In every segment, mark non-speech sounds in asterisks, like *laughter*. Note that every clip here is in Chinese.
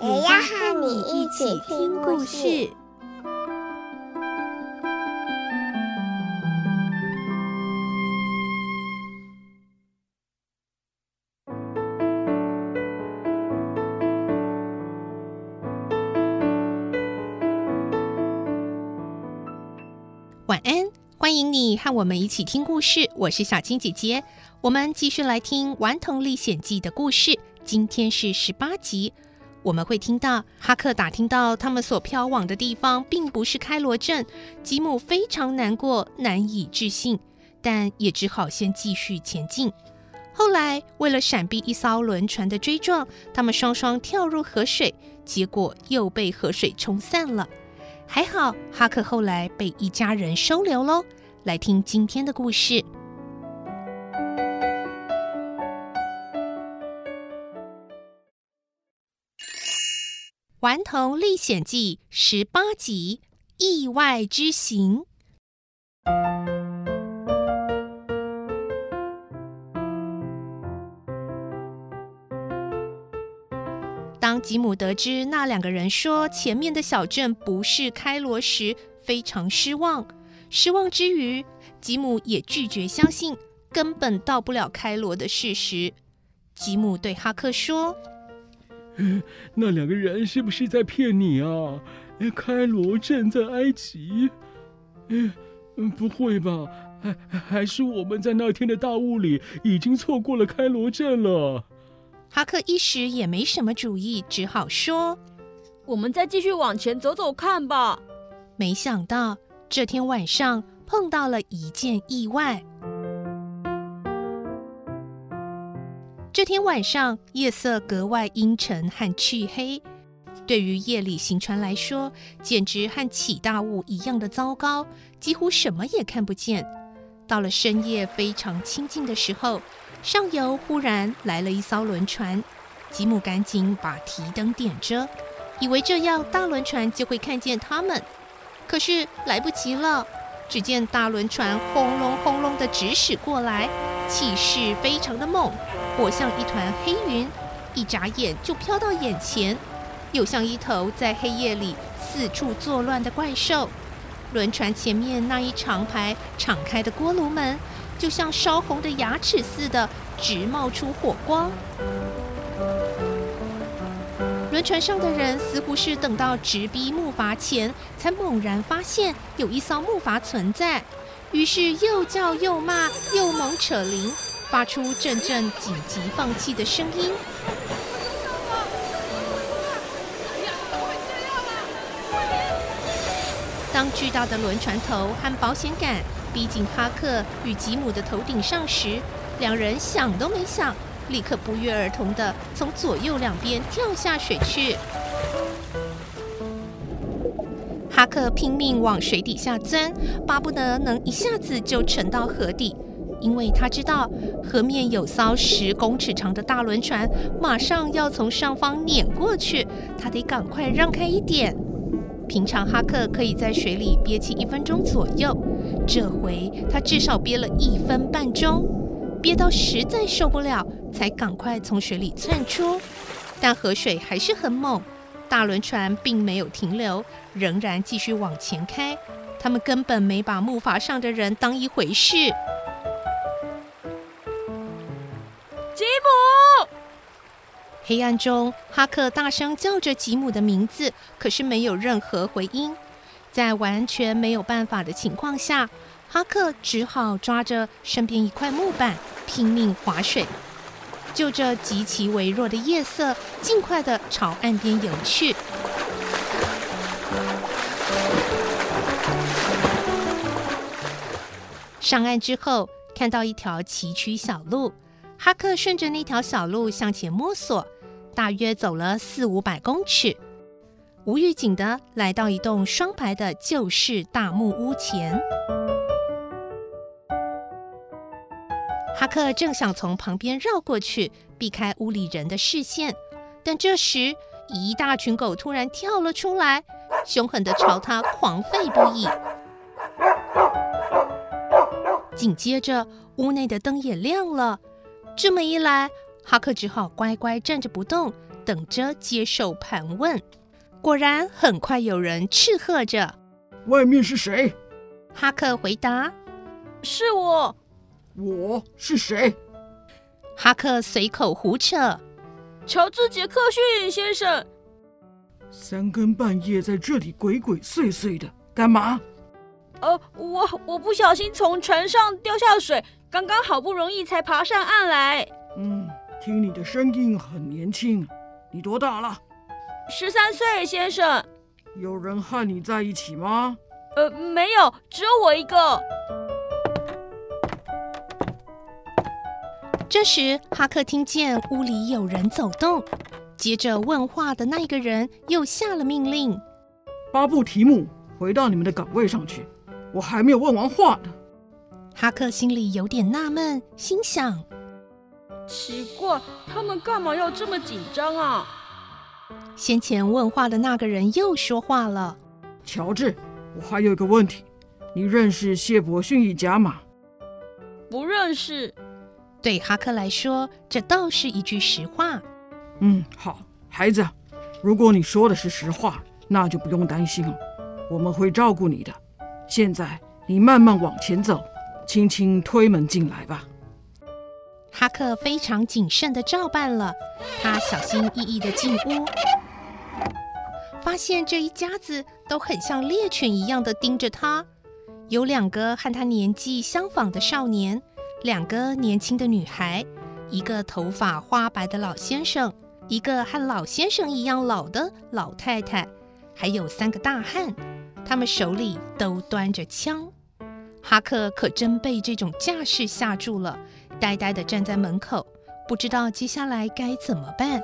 也要和你一起听故事。晚安，欢迎你和我们一起听故事。我是小青姐姐，我们继续来听《顽童历险记》的故事。今天是十八集，我们会听到哈克打听到他们所飘往的地方并不是开罗镇，吉姆非常难过，难以置信，但也只好先继续前进。后来，为了闪避一艘轮船的追撞，他们双双跳入河水，结果又被河水冲散了。还好，哈克后来被一家人收留喽。来听今天的故事，《顽童历险记》十八集：意外之行。当吉姆得知那两个人说前面的小镇不是开罗时，非常失望。失望之余，吉姆也拒绝相信根本到不了开罗的事实。吉姆对哈克说：“ *laughs* 那两个人是不是在骗你啊？开罗镇在埃及？嗯，不会吧？还还是我们在那天的大雾里已经错过了开罗镇了？”哈克一时也没什么主意，只好说：“我们再继续往前走走看吧。”没想到这天晚上碰到了一件意外。这天晚上夜色格外阴沉和黢黑，对于夜里行船来说，简直和起大雾一样的糟糕，几乎什么也看不见。到了深夜非常清静的时候。上游忽然来了一艘轮船，吉姆赶紧把提灯点着，以为这样大轮船就会看见他们。可是来不及了，只见大轮船轰隆轰隆地直驶过来，气势非常的猛，或像一团黑云，一眨眼就飘到眼前，又像一头在黑夜里四处作乱的怪兽。轮船前面那一长排敞开的锅炉门，就像烧红的牙齿似的，直冒出火光。轮船上的人似乎是等到直逼木筏前，才猛然发现有一艘木筏存在，于是又叫又骂，又猛扯铃，发出阵阵紧急放弃的声音。当巨大的轮船头和保险杆逼近哈克与吉姆的头顶上时，两人想都没想，立刻不约而同地从左右两边跳下水去。哈克拼命往水底下钻，巴不得能一下子就沉到河底，因为他知道河面有艘十公尺长的大轮船，马上要从上方碾过去，他得赶快让开一点。平常哈克可以在水里憋气一分钟左右，这回他至少憋了一分半钟，憋到实在受不了，才赶快从水里窜出。但河水还是很猛，大轮船并没有停留，仍然继续往前开。他们根本没把木筏上的人当一回事。吉姆！黑暗中，哈克大声叫着吉姆的名字，可是没有任何回音。在完全没有办法的情况下，哈克只好抓着身边一块木板，拼命划水，就这极其微弱的夜色，尽快的朝岸边游去。上岸之后，看到一条崎岖小路，哈克顺着那条小路向前摸索。大约走了四五百公尺，无预警的来到一栋双排的旧式大木屋前。哈克正想从旁边绕过去，避开屋里人的视线，但这时一大群狗突然跳了出来，凶狠地朝他狂吠不已。紧接着，屋内的灯也亮了。这么一来，哈克只好乖乖站着不动，等着接受盘问。果然，很快有人斥喝着：“外面是谁？”哈克回答：“是我。”“我是谁？”哈克随口胡扯：“乔治·杰克逊先生。”“三更半夜在这里鬼鬼祟祟的，干嘛？”呃，我我不小心从船上掉下水，刚刚好不容易才爬上岸来。嗯，听你的声音很年轻，你多大了？十三岁，先生。有人和你在一起吗？呃，没有，只有我一个。这时，哈克听见屋里有人走动，接着问话的那一个人又下了命令：巴布提姆，回到你们的岗位上去。我还没有问完话呢。哈克心里有点纳闷，心想：奇怪，他们干嘛要这么紧张啊？先前问话的那个人又说话了：“乔治，我还有一个问题，你认识谢伯逊一家吗？”“不认识。”对哈克来说，这倒是一句实话。嗯，好，孩子，如果你说的是实话，那就不用担心了，我们会照顾你的。现在你慢慢往前走，轻轻推门进来吧。哈克非常谨慎的照办了，他小心翼翼的进屋，发现这一家子都很像猎犬一样的盯着他。有两个和他年纪相仿的少年，两个年轻的女孩，一个头发花白的老先生，一个和老先生一样老的老太太，还有三个大汉。他们手里都端着枪，哈克可真被这种架势吓住了，呆呆地站在门口，不知道接下来该怎么办。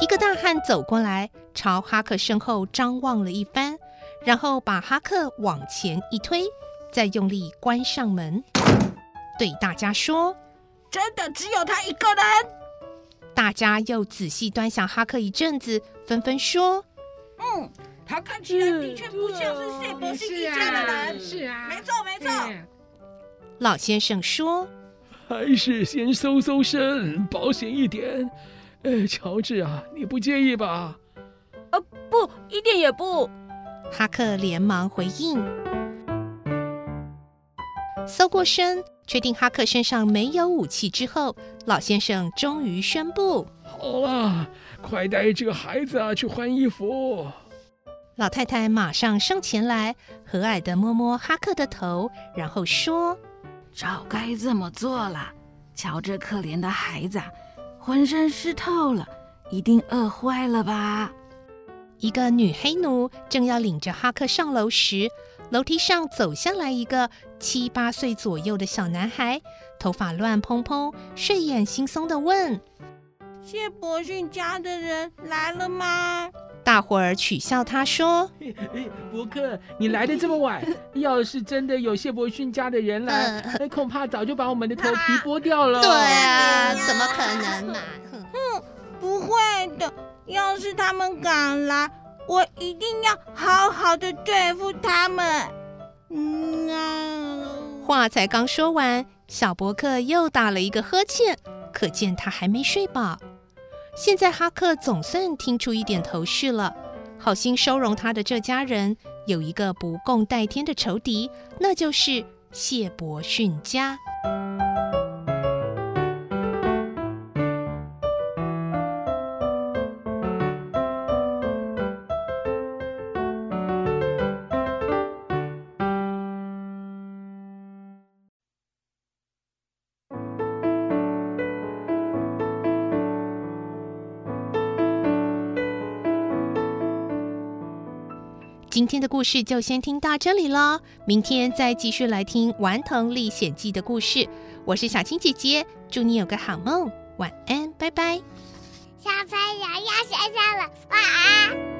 一个大汉走过来，朝哈克身后张望了一番，然后把哈克往前一推，再用力关上门，对大家说：“真的只有他一个人？”大家又仔细端详哈克一阵子，纷纷说：“嗯，他看起来的确不像是谢博士一家的人。是”是啊，没错没错。老先生说：“还是先搜搜身，保险一点。呃，乔治啊，你不介意吧？”“呃，不，一点也不。”哈克连忙回应。搜过身。确定哈克身上没有武器之后，老先生终于宣布：“好了，快带这个孩子啊去换衣服。”老太太马上上前来，和蔼地摸摸哈克的头，然后说：“早该这么做了。瞧这可怜的孩子，浑身湿透了，一定饿坏了吧？”一个女黑奴正要领着哈克上楼时，楼梯上走下来一个七八岁左右的小男孩，头发乱蓬蓬，睡眼惺忪的问：“谢伯逊家的人来了吗？”大伙儿取笑他说：“ *laughs* 伯克，你来的这么晚，*laughs* 要是真的有谢伯逊家的人来，那、呃、恐怕早就把我们的头皮剥掉了。”对啊，怎么可能嘛？哼，不会的，要是他们敢来。我一定要好好的对付他们。嗯啊，话才刚说完，小伯克又打了一个呵欠，可见他还没睡饱。现在哈克总算听出一点头绪了。好心收容他的这家人有一个不共戴天的仇敌，那就是谢伯逊家。今天的故事就先听到这里了，明天再继续来听《顽童历险记》的故事。我是小青姐姐，祝你有个好梦，晚安，拜拜。小朋友要睡觉了，晚安。